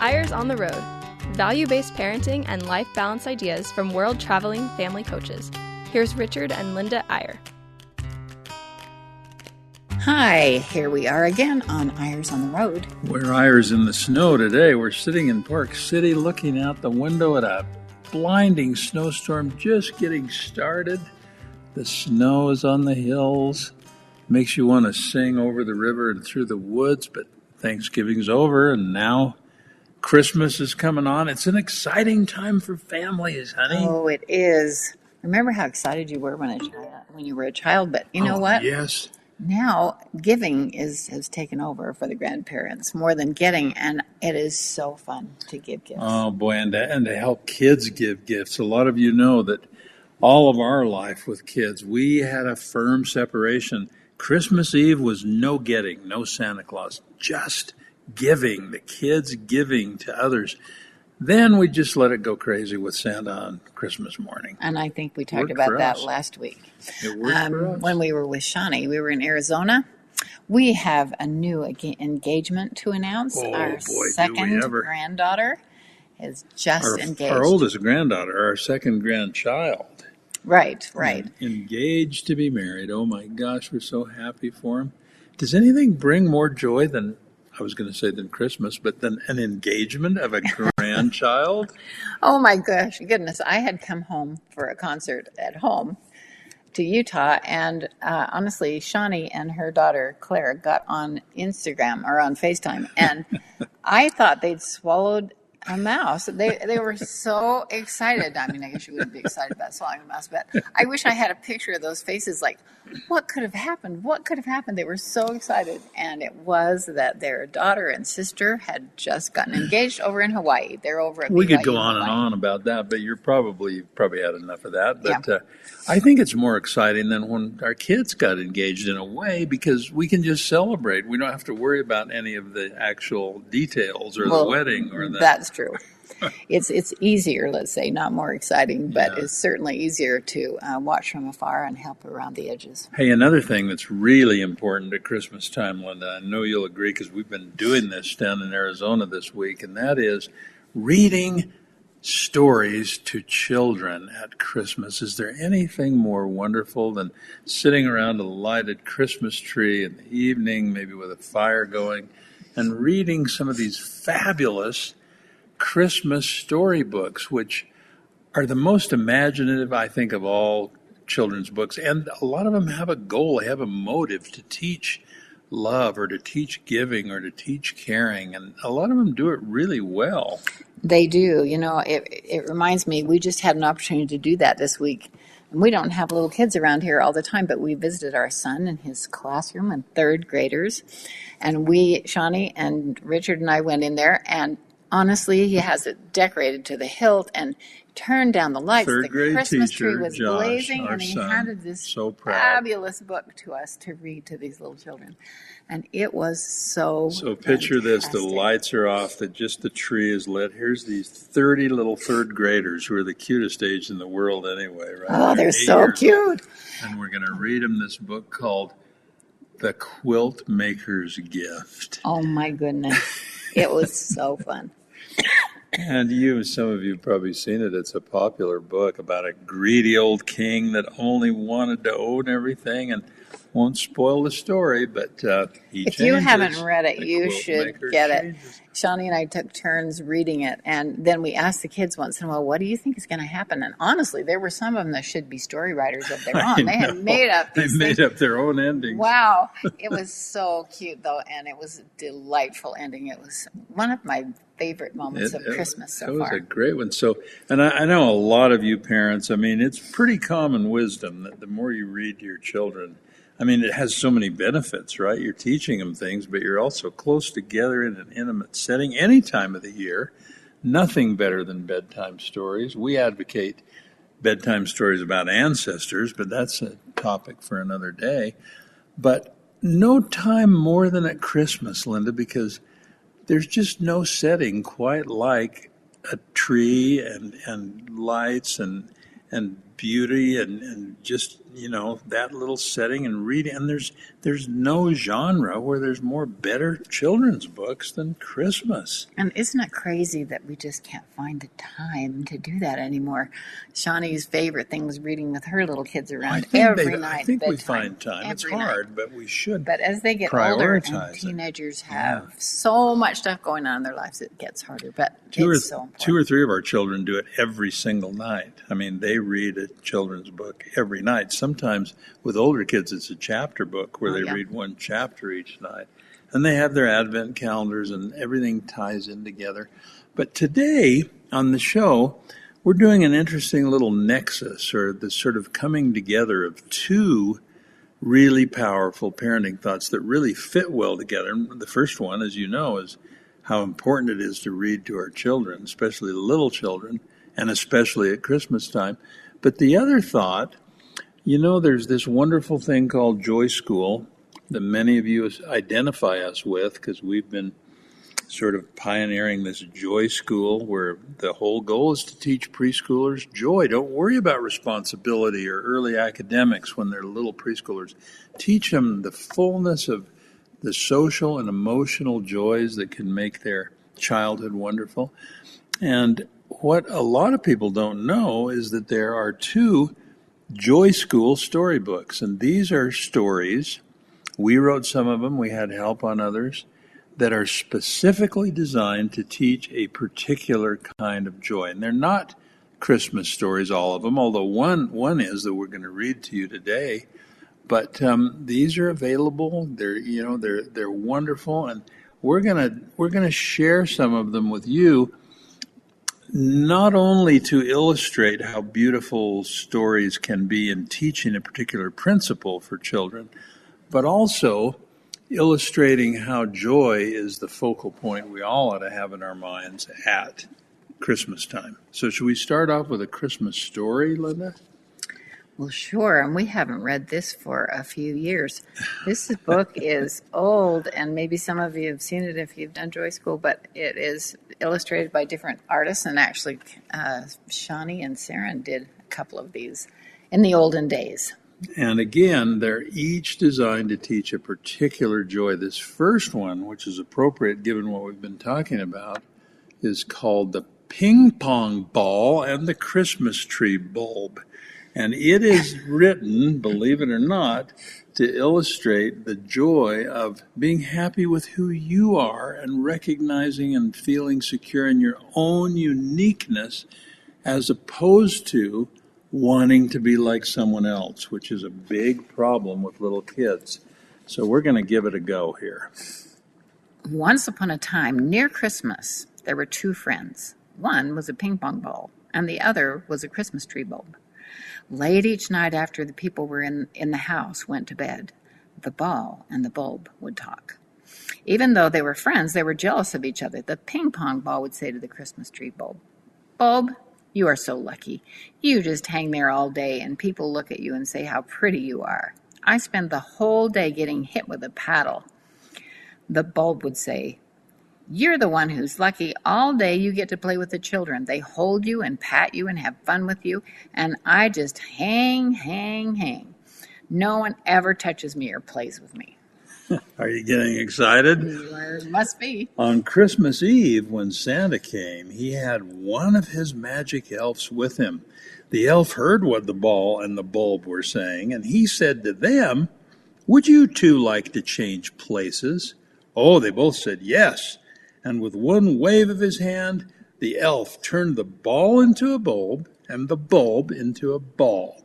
Eyres on the Road value based parenting and life balance ideas from world traveling family coaches. Here's Richard and Linda Eyre. Hi, here we are again on Eyres on the Road. We're Eyres in the snow today. We're sitting in Park City looking out the window at a blinding snowstorm just getting started. The snow is on the hills, makes you want to sing over the river and through the woods, but Thanksgiving's over and now Christmas is coming on. It's an exciting time for families, honey. Oh, it is. Remember how excited you were when a child, when you were a child, but you know Oh, what? Yes. Now giving is has taken over for the grandparents more than getting, and it is so fun to give gifts. Oh boy, and to, and to help kids give gifts. A lot of you know that all of our life with kids, we had a firm separation. Christmas Eve was no getting, no Santa Claus, just giving, the kids giving to others. Then we just let it go crazy with Santa on Christmas morning. and I think we talked about that last week. It worked for Um, when we were with Shawni, we were in Arizona. We have a new engagement to announce. Oh, our boy, second granddaughter is just our, engaged. our oldest granddaughter, our second grandchild. right, right. Engaged to be married. Oh my gosh, we're so happy for him. Does anything bring more joy than I was going to say than Christmas, but than an engagement of a grandchild? Oh my gosh, goodness! I had come home for a concert at home to Utah, and uh, honestly, Shawni and her daughter Claire got on Instagram or on Facetime, and I thought they'd swallowed a mouse. They they were so excited. I mean, I guess you wouldn't be excited about swallowing a mouse, but I wish I had a picture of those faces. Like, what could have happened? What could have happened? They were so excited, and it was that their daughter and sister had just gotten engaged over in Hawaii. They're over at we could go on and on about that, but you're probably probably had enough of that. But Yeah. uh, I think it's more exciting than when our kids got engaged in a way because we can just celebrate. We don't have to worry about any of the actual details or Well, the wedding or the. That's true. it's it's easier, let's say, not more exciting, but Yeah. it's certainly easier to uh, watch from afar and help around the edges. Hey, another thing that's really important at Christmas time, Linda, I know you'll agree because we've been doing this down in Arizona this week, and that is reading stories to children at Christmas. Is there anything more wonderful than sitting around a lighted Christmas tree in the evening, maybe with a fire going, and reading some of these fabulous Christmas storybooks, which are the most imaginative, I think, of all children's books. And a lot of them have a goal, they have a motive to teach love or to teach giving or to teach caring. And a lot of them do it really well. They do. You know, it, it reminds me, we just had an opportunity to do that this week. And we don't have little kids around here all the time, but we visited our son in his classroom and third graders. And we, Shawni and Richard and I went in there, and honestly, he has it decorated to the hilt and turned down the lights. Third the grade Christmas teacher, tree was Josh, blazing, and he son, handed this so fabulous book to us to read to these little children. And it was so So picture this the lights are off, that just the tree is lit. Here's these 30 little third graders who are the cutest age in the world anyway, right? Oh, they're Eight so old. cute. and we're going to read them this book called The Quilt Maker's Gift. Oh my goodness. It was so fun. And you, some of you have probably seen it. It's a popular book about a greedy old king that only wanted to own everything and won't spoil the story, but uh, he If you haven't read it, you should get it. Shawni and I took turns reading it, and then we asked the kids once in a while, "What do you think is going to happen?" And honestly, there were some of them that should be story writers of their own. They had made up They made things. up their own endings. Wow, it was so cute though, and it was a delightful ending. It was one of my favorite moments It- of it- Christmas so That was far. a great one. So, and I, I know a lot of you parents. I mean, it's pretty common wisdom that the more you read to your children, I mean, it has so many benefits, right? You're teaching them things, but you're also close together in an intimate setting any time of the year. Nothing better than bedtime stories. We advocate bedtime stories about ancestors, but that's a topic for another day. But no time more than at Christmas, Linda, because there's just no setting quite like a tree and and lights and and beauty and, and just you know that little setting and reading and there's there's no genre where there's more better children's books than christmas And isn't it crazy that we just can't find the time to do that anymore? Shawni's favorite thing was reading with her little kids around every they, night. I think we find time it's night. hard but we should But as they get older and Prioritize it. teenagers have so much stuff going on in their lives, it gets harder. But two or, so important. two or three of our children do it every single night. I mean, they read a children's book every night. Sometimes with older kids, it's a chapter book where Oh, they yeah. read one chapter each night. And they have their advent calendars and everything ties in together. But today on the show, we're doing an interesting little nexus or the sort of coming together of two really powerful parenting thoughts that really fit well together. And the first one, as you know, is how important it is to read to our children, especially the little children, and especially at Christmas time. But the other thought, you know, there's this wonderful thing called Joy School that many of you identify us with because we've been sort of pioneering this joy school where the whole goal is to teach preschoolers joy. Don't worry about responsibility or early academics when they're little preschoolers. Teach them the fullness of the social and emotional joys that can make their childhood wonderful. And what a lot of people don't know is that there are two Joy School storybooks, and these are stories. We wrote some of them, we had help on others that are specifically designed to teach a particular kind of joy. And they're not Christmas stories, all of them, although one, one is that we're going to read to you today. But um, these are available. They're you know they're they're wonderful, and we're gonna we're gonna share some of them with you, not only to illustrate how beautiful stories can be in teaching a particular principle for children, but also illustrating how joy is the focal point we all ought to have in our minds at Christmas time. So, should we start off with a Christmas story, Linda? Well, sure. And we haven't read this for a few years. This book is old, and maybe some of you have seen it if you've done Joy School, but it is illustrated by different artists. And actually, uh, Shawni and Saren did a couple of these in the olden days. And again, they're each designed to teach a particular joy. This first one, which is appropriate given what we've been talking about, is called The Ping Pong Ball and the Christmas Tree Bulb. And it is written, believe it or not, to illustrate the joy of being happy with who you are and recognizing and feeling secure in your own uniqueness as opposed to wanting to be like someone else, which is a big problem with little kids. So we're going to give it a go here. Once upon a time, near Christmas, there were two friends. One was a ping pong ball, and the other was a Christmas tree bulb. Late each night after the people were in, in the house went to bed, the ball and the bulb would talk. Even though they were friends, they were jealous of each other. The ping pong ball would say to the Christmas tree bulb, Bulb, you are so lucky. You just hang there all day, and people look at you and say how pretty you are. I spend the whole day getting hit with a paddle. The bulb would say, You're the one who's lucky. All day you get to play with the children. They hold you and pat you and have fun with you, and I just hang, hang, hang. No one ever touches me or plays with me. Are you getting excited? Must be. On Christmas Eve, when Santa came, he had one of his magic elves with him. The elf heard what the ball and the bulb were saying, and he said to them, Would you two like to change places? Oh, they both said yes. And with one wave of his hand, the elf turned the ball into a bulb and the bulb into a ball.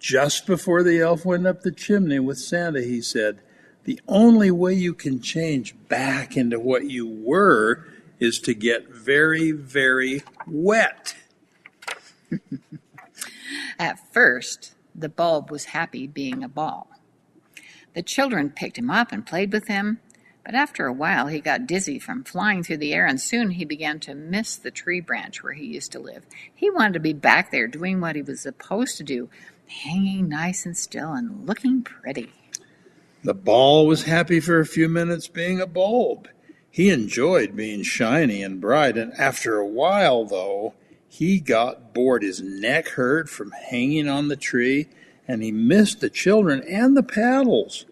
Just before the elf went up the chimney with Santa, he said, The only way you can change back into what you were is to get very, very wet. At first, the bulb was happy being a ball. The children picked him up and played with him, but after a while he got dizzy from flying through the air, and soon he began to miss the tree branch where he used to live. He wanted to be back there doing what he was supposed to do, hanging nice and still and looking pretty. The ball was happy for a few minutes being a bulb. He enjoyed being shiny and bright, and after a while, though, he got bored. His neck hurt from hanging on the tree, and he missed the children and the paddles.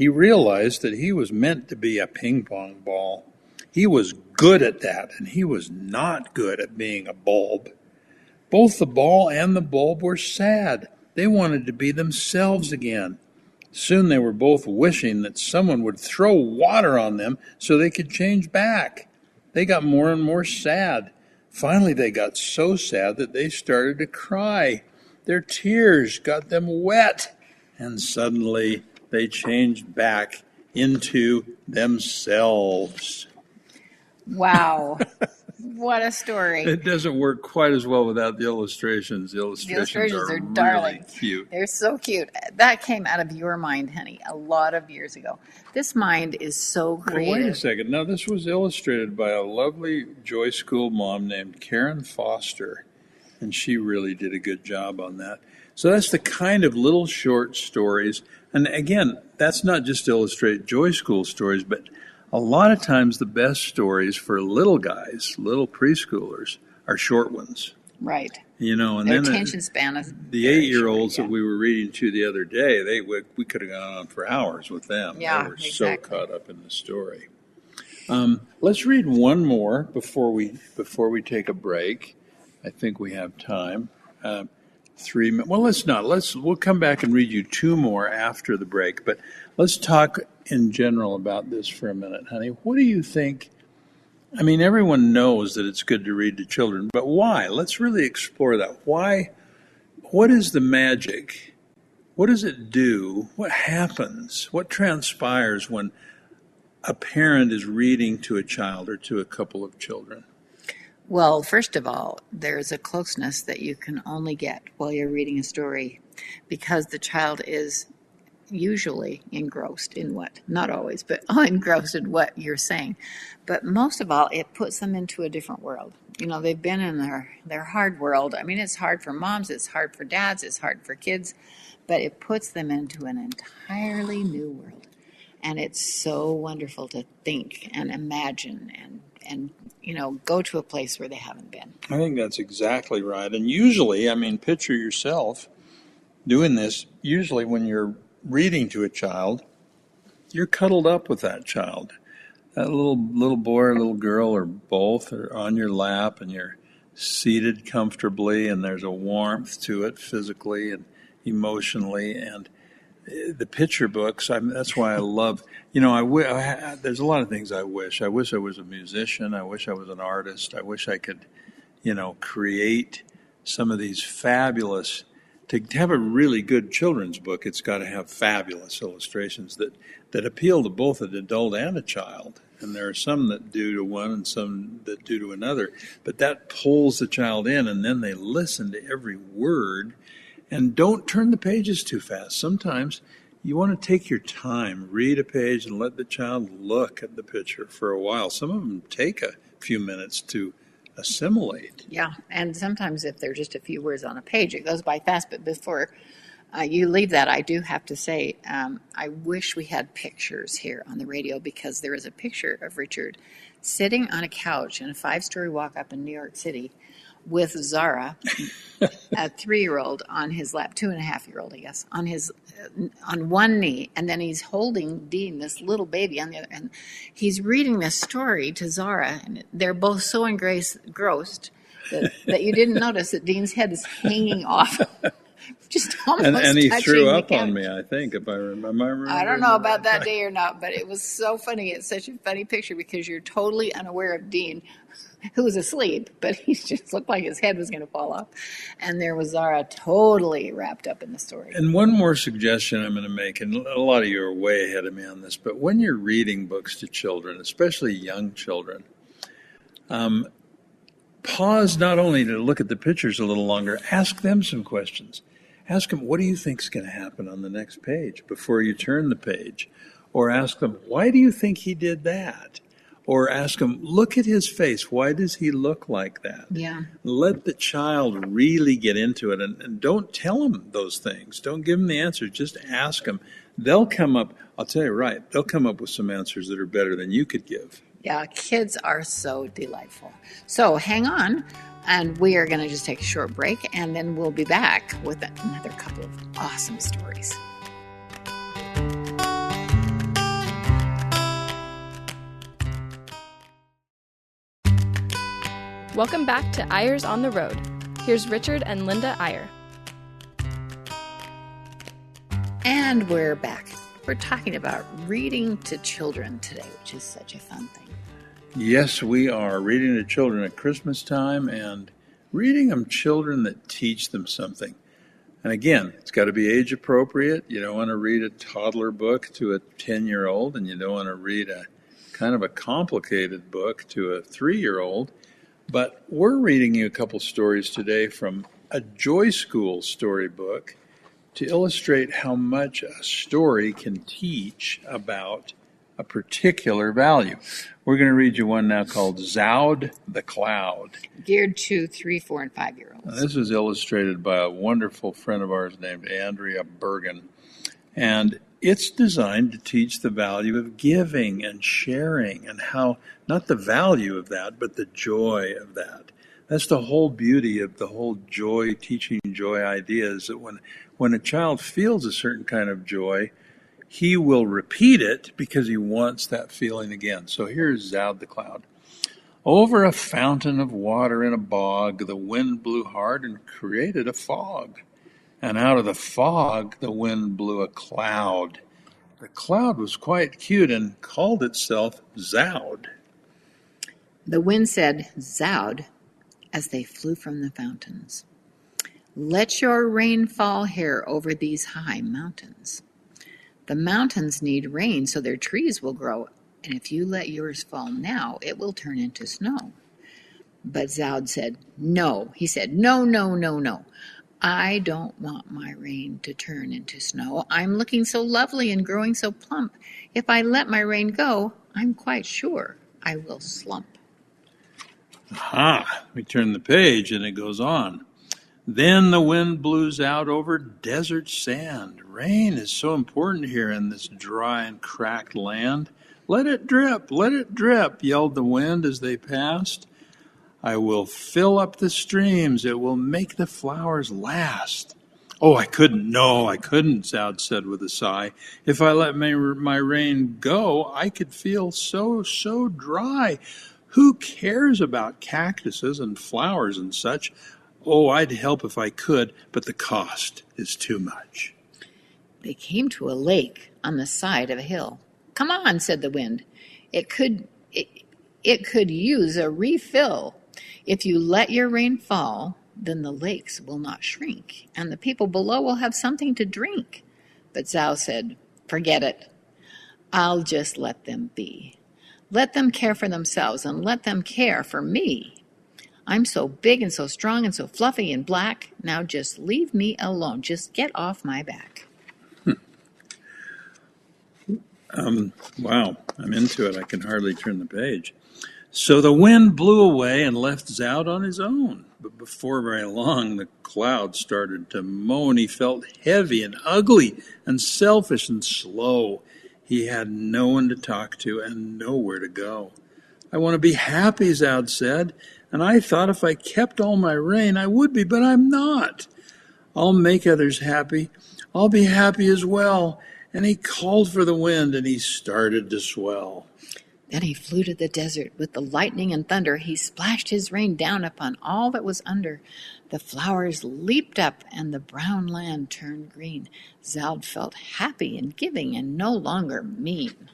He realized that he was meant to be a ping pong ball. He was good at that, and he was not good at being a bulb. Both the ball and the bulb were sad. They wanted to be themselves again. Soon they were both wishing that someone would throw water on them so they could change back. They got more and more sad. Finally, they got so sad that they started to cry. Their tears got them wet, and suddenly they change back into themselves. Wow. what a story. It doesn't work quite as well without the illustrations. The illustrations, The illustrations are, are darling. really cute. They're so cute. That came out of your mind, honey, a lot of years ago. This mind is so Well, wait a second. Now, this was illustrated by a lovely Joy School mom named Karen Foster, and she really did a good job on that. So that's the kind of little short stories. And again, that's not just to illustrate Joy School stories, but a lot of times the best stories for little guys, little preschoolers, are short ones. right. You know, and Their then the- attention span is the eight-year-olds that we were reading to the other day, they we, we could have gone on for hours with them. Yeah, they were so caught up in the story. Um, let's read one more before we before we take a break. I think we have time. Uh, three. min- Well, let's not. Let's. We'll come back and read you two more after the break. But let's talk in general about this for a minute, honey. What do you think? I mean, everyone knows that it's good to read to children, but why? Let's really explore that. Why? What is the magic? What does it do? What happens? What transpires when a parent is reading to a child or to a couple of children? Well, first of all, there's a closeness that you can only get while you're reading a story because the child is usually engrossed in what, not always, but engrossed in what you're saying. But most of all, it puts them into a different world. You know, they've been in their, their hard world. I mean, it's hard for moms, it's hard for dads, it's hard for kids, but it puts them into an entirely new world. And it's so wonderful to think and imagine and, and you know, go to a place where they haven't been. I think that's exactly right. And usually, I mean, picture yourself doing this. Usually, when you're reading to a child, you're cuddled up with that child. That little little boy or little girl or both are on your lap, and you're seated comfortably, and there's a warmth to it physically and emotionally. And the picture books, I that's why I love. You know, I, ha- there's a lot of things I wish. I wish I was a musician. I wish I was an artist. I wish I could, you know, create some of these fabulous. To have a really good children's book, it's got to have fabulous illustrations that that appeal to both an adult and a child. And there are some that do to one and some that do to another. But that pulls the child in, and then they listen to every word. And don't turn the pages too fast. Sometimes you want to take your time, read a page, and let the child look at the picture for a while. Some of them take a few minutes to assimilate. Yeah, and sometimes if they're just a few words on a page, it goes by fast. But before uh, you leave that, I do have to say, um, I wish we had pictures here on the radio because there is a picture of Richard sitting on a couch in a five story walk up in New York City with Zara, a three year old, on his lap, two and a half year old, I guess, on his on one knee, and then he's holding Dean, this little baby, on the other, and he's reading this story to Zara, and they're both so engrossed that, that you didn't notice that Dean's head is hanging off, just almost And, and he threw up on me, I think, if I remember. I don't know about that day or not, but it was so funny. It's such a funny picture because you're totally unaware of Dean, who was asleep, but he just looked like his head was going to fall off. And there was Zara totally wrapped up in the story. And one more suggestion I'm going to make, and a lot of you are way ahead of me on this, but when you're reading books to children, especially young children, um, pause not only to look at the pictures a little longer, ask them some questions. Ask them, what do you think is going to happen on the next page before you turn the page? Or ask them, why do you think he did that? Or ask them, look at his face. Why does he look like that? Yeah. let the child really get into it and, and don't tell them those things don't give them the answers just ask them they'll come up i'll tell you right they'll come up with some answers that are better than you could give Yeah, kids are so delightful. So hang on. And we are going to just take a short break and then we'll be back with another couple of awesome stories. Welcome back to Eyres on the Road. Here's Richard and Linda Eyre. And we're back. We're talking about reading to children today, which is such a fun thing. Yes, we are reading to children at Christmas time and reading them children that teach them something. And again, it's got to be age appropriate. You don't want to read a toddler book to a 10 year old, and you don't want to read a kind of a complicated book to a three year old. But we're reading you a couple stories today from a Joy School storybook to illustrate how much a story can teach about a particular value. We're going to read you one now called Zoud the Cloud. Geared to three, four, and five year olds. Now, this is illustrated by a wonderful friend of ours named Andrea Bergen. And it's designed to teach the value of giving and sharing and how, not the value of that, but the joy of that. That's the whole beauty of the whole joy, teaching joy idea is that when, when a child feels a certain kind of joy, he will repeat it because he wants that feeling again. So here's Zoud the Cloud. Over a fountain of water in a bog, the wind blew hard and created a fog and out of the fog the wind blew a cloud. The cloud was quite cute and called itself Zoud. The wind said, Zoud, as they flew from the fountains. Let your rain fall here over these high mountains. The mountains need rain so their trees will grow, and if you let yours fall now, it will turn into snow. But Zoud said, No. He said, No, no, no, no. I don't want my rain to turn into snow. I'm looking so lovely and growing so plump. If I let my rain go, I'm quite sure I will slump. Aha! We turn the page and it goes on. Then the wind blows out over desert sand. Rain is so important here in this dry and cracked land. Let it drip, let it drip, yelled the wind as they passed. I will fill up the streams. It will make the flowers last. Oh, I couldn't. No, I couldn't, Zoud said with a sigh. If I let my, my rain go, I could feel so, so dry. Who cares about cactuses and flowers and such? Oh, I'd help if I could, but the cost is too much. They came to a lake on the side of a hill. Come on, said the wind. It could, it, it could use a refill. If you let your rain fall, then the lakes will not shrink, and the people below will have something to drink. But Zoud said, Forget it. I'll just let them be. Let them care for themselves, and let them care for me. I'm so big and so strong and so fluffy and black. Now just leave me alone. Just get off my back. Um, wow, I'm into it. I can hardly turn the page. So the wind blew away and left Zoud on his own. But before very long, the cloud started to moan. He felt heavy and ugly and selfish and slow. He had no one to talk to and nowhere to go. I want to be happy, Zoud said, and I thought if I kept all my rain, I would be, but I'm not. I'll make others happy. I'll be happy as well. And he called for the wind, and he started to swell. Then he flew to the desert. With the lightning and thunder, he splashed his rain down upon all that was under. The flowers leaped up, and the brown land turned green. Zoud felt happy and giving, and no longer mean.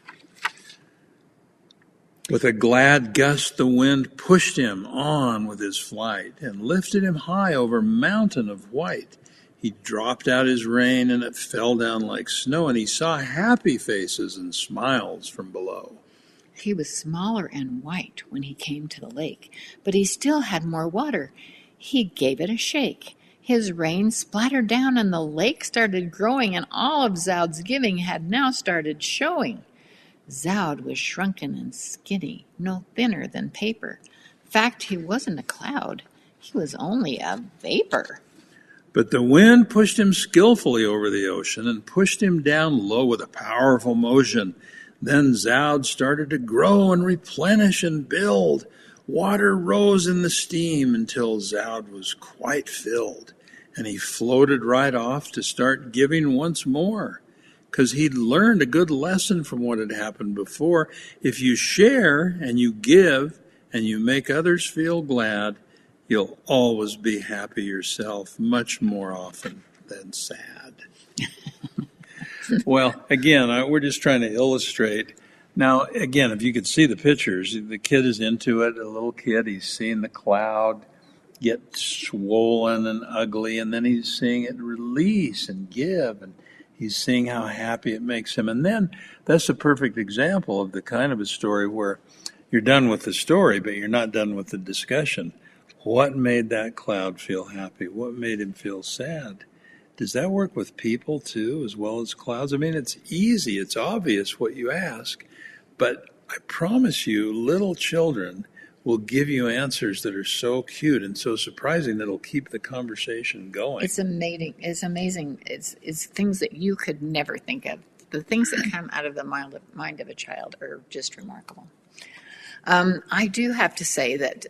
With a glad gust, the wind pushed him on with his flight and lifted him high over mountain of white. He dropped out his rain, and it fell down like snow, and he saw happy faces and smiles from below. He was smaller and white when he came to the lake, but he still had more water. He gave it a shake. His rain splattered down, and the lake started growing, and all of Zoud's giving had now started showing. Zoud was shrunken and skinny, no thinner than paper. Fact, he wasn't a cloud, he was only a vapor. But the wind pushed him skillfully over the ocean and pushed him down low with a powerful motion. Then Zoud started to grow and replenish and build. Water rose in the steam until Zoud was quite filled, and he floated right off to start giving once more. Because he'd learned a good lesson from what had happened before. If you share and you give and you make others feel glad, you'll always be happy yourself much more often than sad. well, again, we're just trying to illustrate. Now, again, if you could see the pictures, the kid is into it, a little kid, he's seeing the cloud get swollen and ugly, and then he's seeing it release and give, and he's seeing how happy it makes him. And then that's a perfect example of the kind of a story where you're done with the story, but you're not done with the discussion. What made that cloud feel happy? What made him feel sad? Does that work with people too, as well as clouds? I mean, it's easy, it's obvious what you ask, but I promise you, little children will give you answers that are so cute and so surprising that it'll keep the conversation going. It's amazing. It's amazing. It's it's things that you could never think of. The things that come out of the mind of, mind of a child are just remarkable. Um, I do have to say that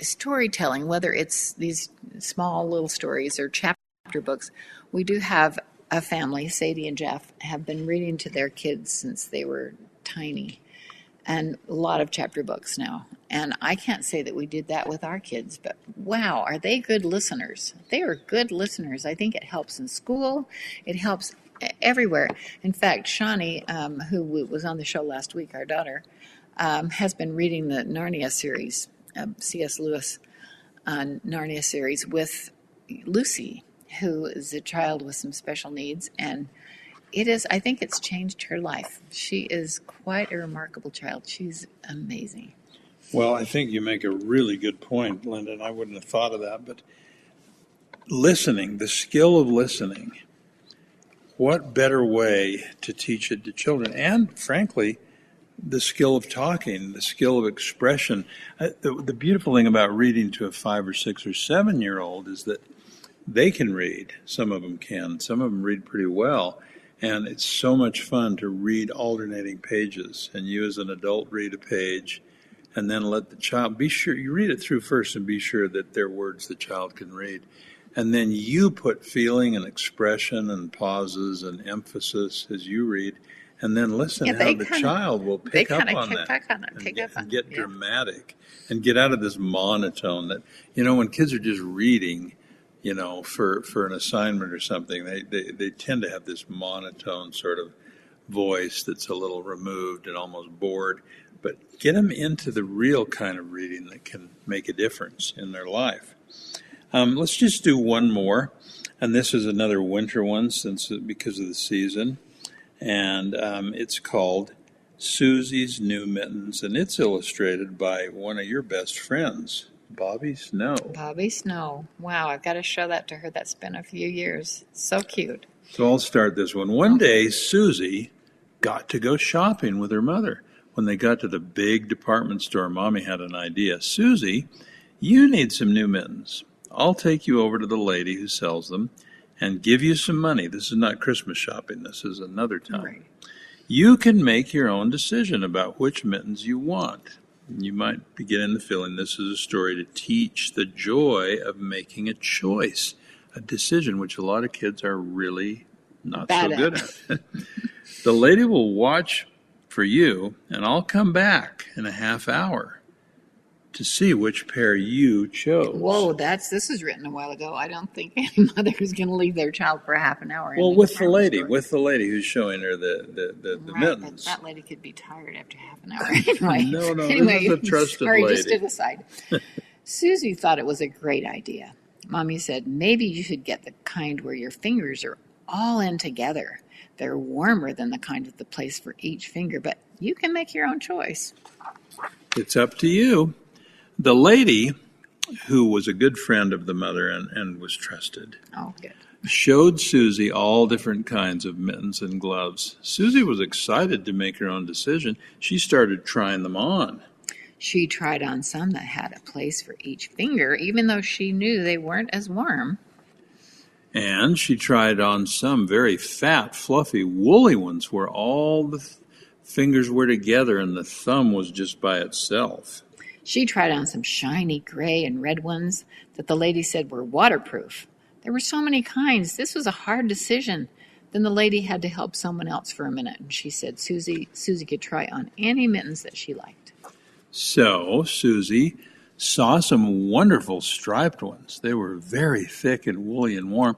storytelling, whether it's these small little stories or chapter books, we do have a family, Saydi and Jeff, have been reading to their kids since they were tiny, and a lot of chapter books now. And I can't say that we did that with our kids, but wow, are they good listeners? They are good listeners. I think it helps in school, it helps everywhere. In fact, Shawni, um, who was on the show last week, our daughter, um, has been reading the Narnia series um, C.S. Lewis uh, Narnia series with Lucy, who is a child with some special needs, and it is. I think it's changed her life. She is quite a remarkable child. She's amazing. Well, I think you make a really good point, Linda. And I wouldn't have thought of that, but listening, the skill of listening. What better way to teach it to children? And frankly, the skill of talking, the skill of expression. Uh, the, the beautiful thing about reading to a five or six or seven year old is that they can read. Some of them can. Some of them read pretty well. And it's so much fun to read alternating pages. And you, as an adult, read a page and then let the child be sure you read it through first and be sure that they're words the child can read. And then you put feeling and expression and pauses and emphasis as you read and then listen yeah, how the kinda, child will pick up on that on it, and, get, and get yeah. dramatic and get out of this monotone that you know when kids are just reading you know for for an assignment or something they they, they tend to have this monotone sort of voice that's a little removed and almost bored. But get them into the real kind of reading that can make a difference in their life. Um, let's just do one more. And this is another winter one since because of the season. And um, it's called Susie's New Mittens, and it's illustrated by one of your best friends, Bobby Snow. Bobby Snow. Wow, I've got to show that to her. That's been a few years. So cute. So I'll start this one. One day, Susie got to go shopping with her mother. When they got to the big department store, Mommy had an idea. Susie, you need some new mittens. I'll take you over to the lady who sells them and give you some money. This is not Christmas shopping, this is another time. Right. You can make your own decision about which mittens you want. You might begin in the feeling this is a story to teach the joy of making a choice, a decision which a lot of kids are really not Bad so good at. the lady will watch for you, and I'll come back in a half hour to see which pair you chose. Whoa, that's this is written a while ago. I don't think any mother is going to leave their child for half an hour. Well, with the lady, store. with the lady who's showing her the the, the, the right, mittens. That lady could be tired after half an hour. anyway, no, no, anyway, this is a trusted sorry, lady. just to the side. Susie thought it was a great idea. Mommy said maybe you should get the kind where your fingers are all in together. They're warmer than the kind with the place for each finger, but you can make your own choice. It's up to you. The lady, who was a good friend of the mother and, and was trusted, oh, good. showed Susie all different kinds of mittens and gloves. Susie was excited to make her own decision. She started trying them on. She tried on some that had a place for each finger, even though she knew they weren't as warm. And she tried on some very fat, fluffy, woolly ones where all the fingers were together and the thumb was just by itself. She tried on some shiny gray and red ones that the lady said were waterproof. There were so many kinds. This was a hard decision. Then the lady had to help someone else for a minute, and she said Susie Susie could try on any mittens that she liked. So Susie saw some wonderful striped ones. They were very thick and woolly and warm,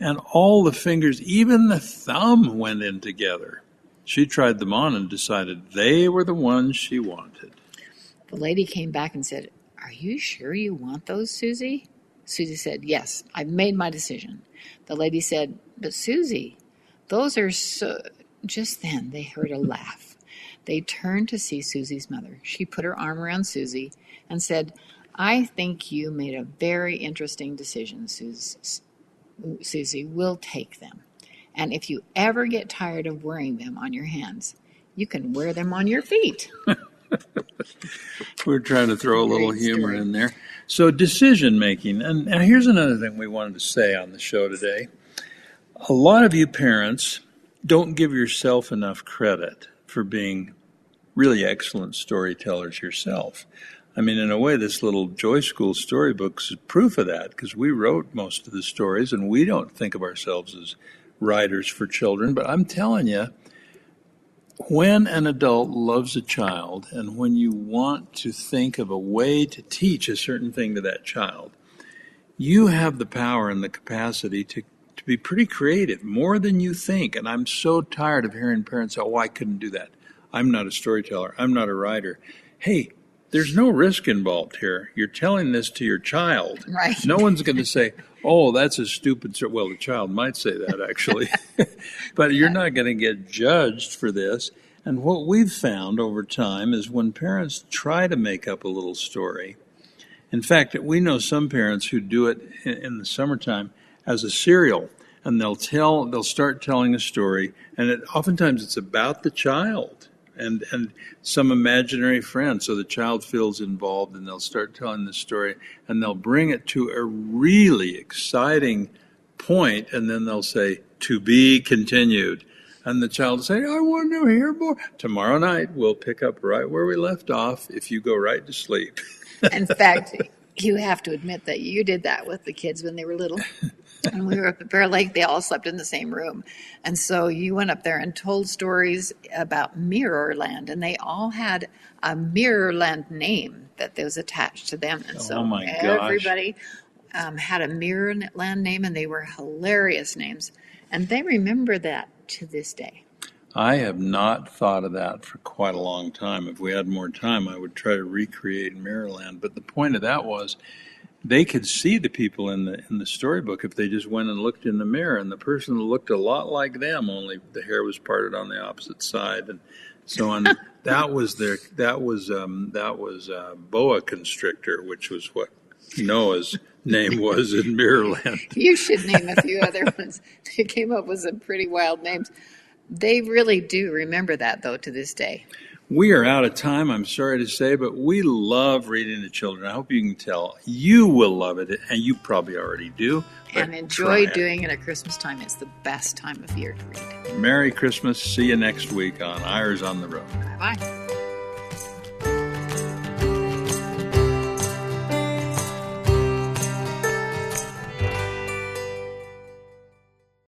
and all the fingers, even the thumb, went in together. She tried them on and decided they were the ones she wanted. The lady came back and said, Are you sure you want those, Susie? Susie said, Yes, I've made my decision. The lady said, But Susie, those are so. Just then they heard a laugh. They turned to see Susie's mother. She put her arm around Susie and said, I think you made a very interesting decision, Sus- Susie. We'll take them. And if you ever get tired of wearing them on your hands, you can wear them on your feet. We're trying to throw a little humor in there. So, decision making. And now here's another thing we wanted to say on the show today. A lot of you parents don't give yourself enough credit for being really excellent storytellers yourself. I mean, in a way, this little Joy School storybook's is proof of that because we wrote most of the stories and we don't think of ourselves as writers for children. But I'm telling you, when an adult loves a child and when you want to think of a way to teach a certain thing to that child, you have the power and the capacity to, to be pretty creative, more than you think. And I'm so tired of hearing parents say, Oh, I couldn't do that. I'm not a storyteller. I'm not a writer. Hey, there's no risk involved here. You're telling this to your child. Right. No one's going to say, "Oh, that's a stupid." Well, the child might say that actually, but you're not going to get judged for this. And what we've found over time is when parents try to make up a little story. In fact, we know some parents who do it in, in the summertime as a serial, and they'll tell, they'll start telling a story, and it, oftentimes it's about the child and and some imaginary friend so the child feels involved and they'll start telling the story and they'll bring it to a really exciting point and then they'll say to be continued. And the child will say i want to hear more. Tomorrow night we'll pick up right where we left off if you go right to sleep. In fact, you have to admit that you did that with the kids when they were little. When we were up at Bear Lake, they all slept in the same room. And so you went up there and told stories about Mirrorland, and they all had a Mirrorland name that was attached to them. And so Oh everybody um, had a Mirrorland name, and they were hilarious names. And they remember that to this day. I have not thought of that for quite a long time. If we had more time, I would try to recreate Mirrorland. But the point of that was they could see the people in the in the storybook if they just went and looked in the mirror, and the person looked a lot like them, only the hair was parted on the opposite side, and so on. that was their that was um, that was uh, boa constrictor, which was what Noah's name was in Mirrorland. You should name a few other ones. They came up with some pretty wild names. They really do remember that, though, to this day. We are out of time, I'm sorry to say, but we love reading to children. I hope you can tell. You will love it, and you probably already do. And enjoy doing it at Christmas time. It's the best time of year to read. Merry Christmas. See you next week on Eyres on the Road. Bye bye.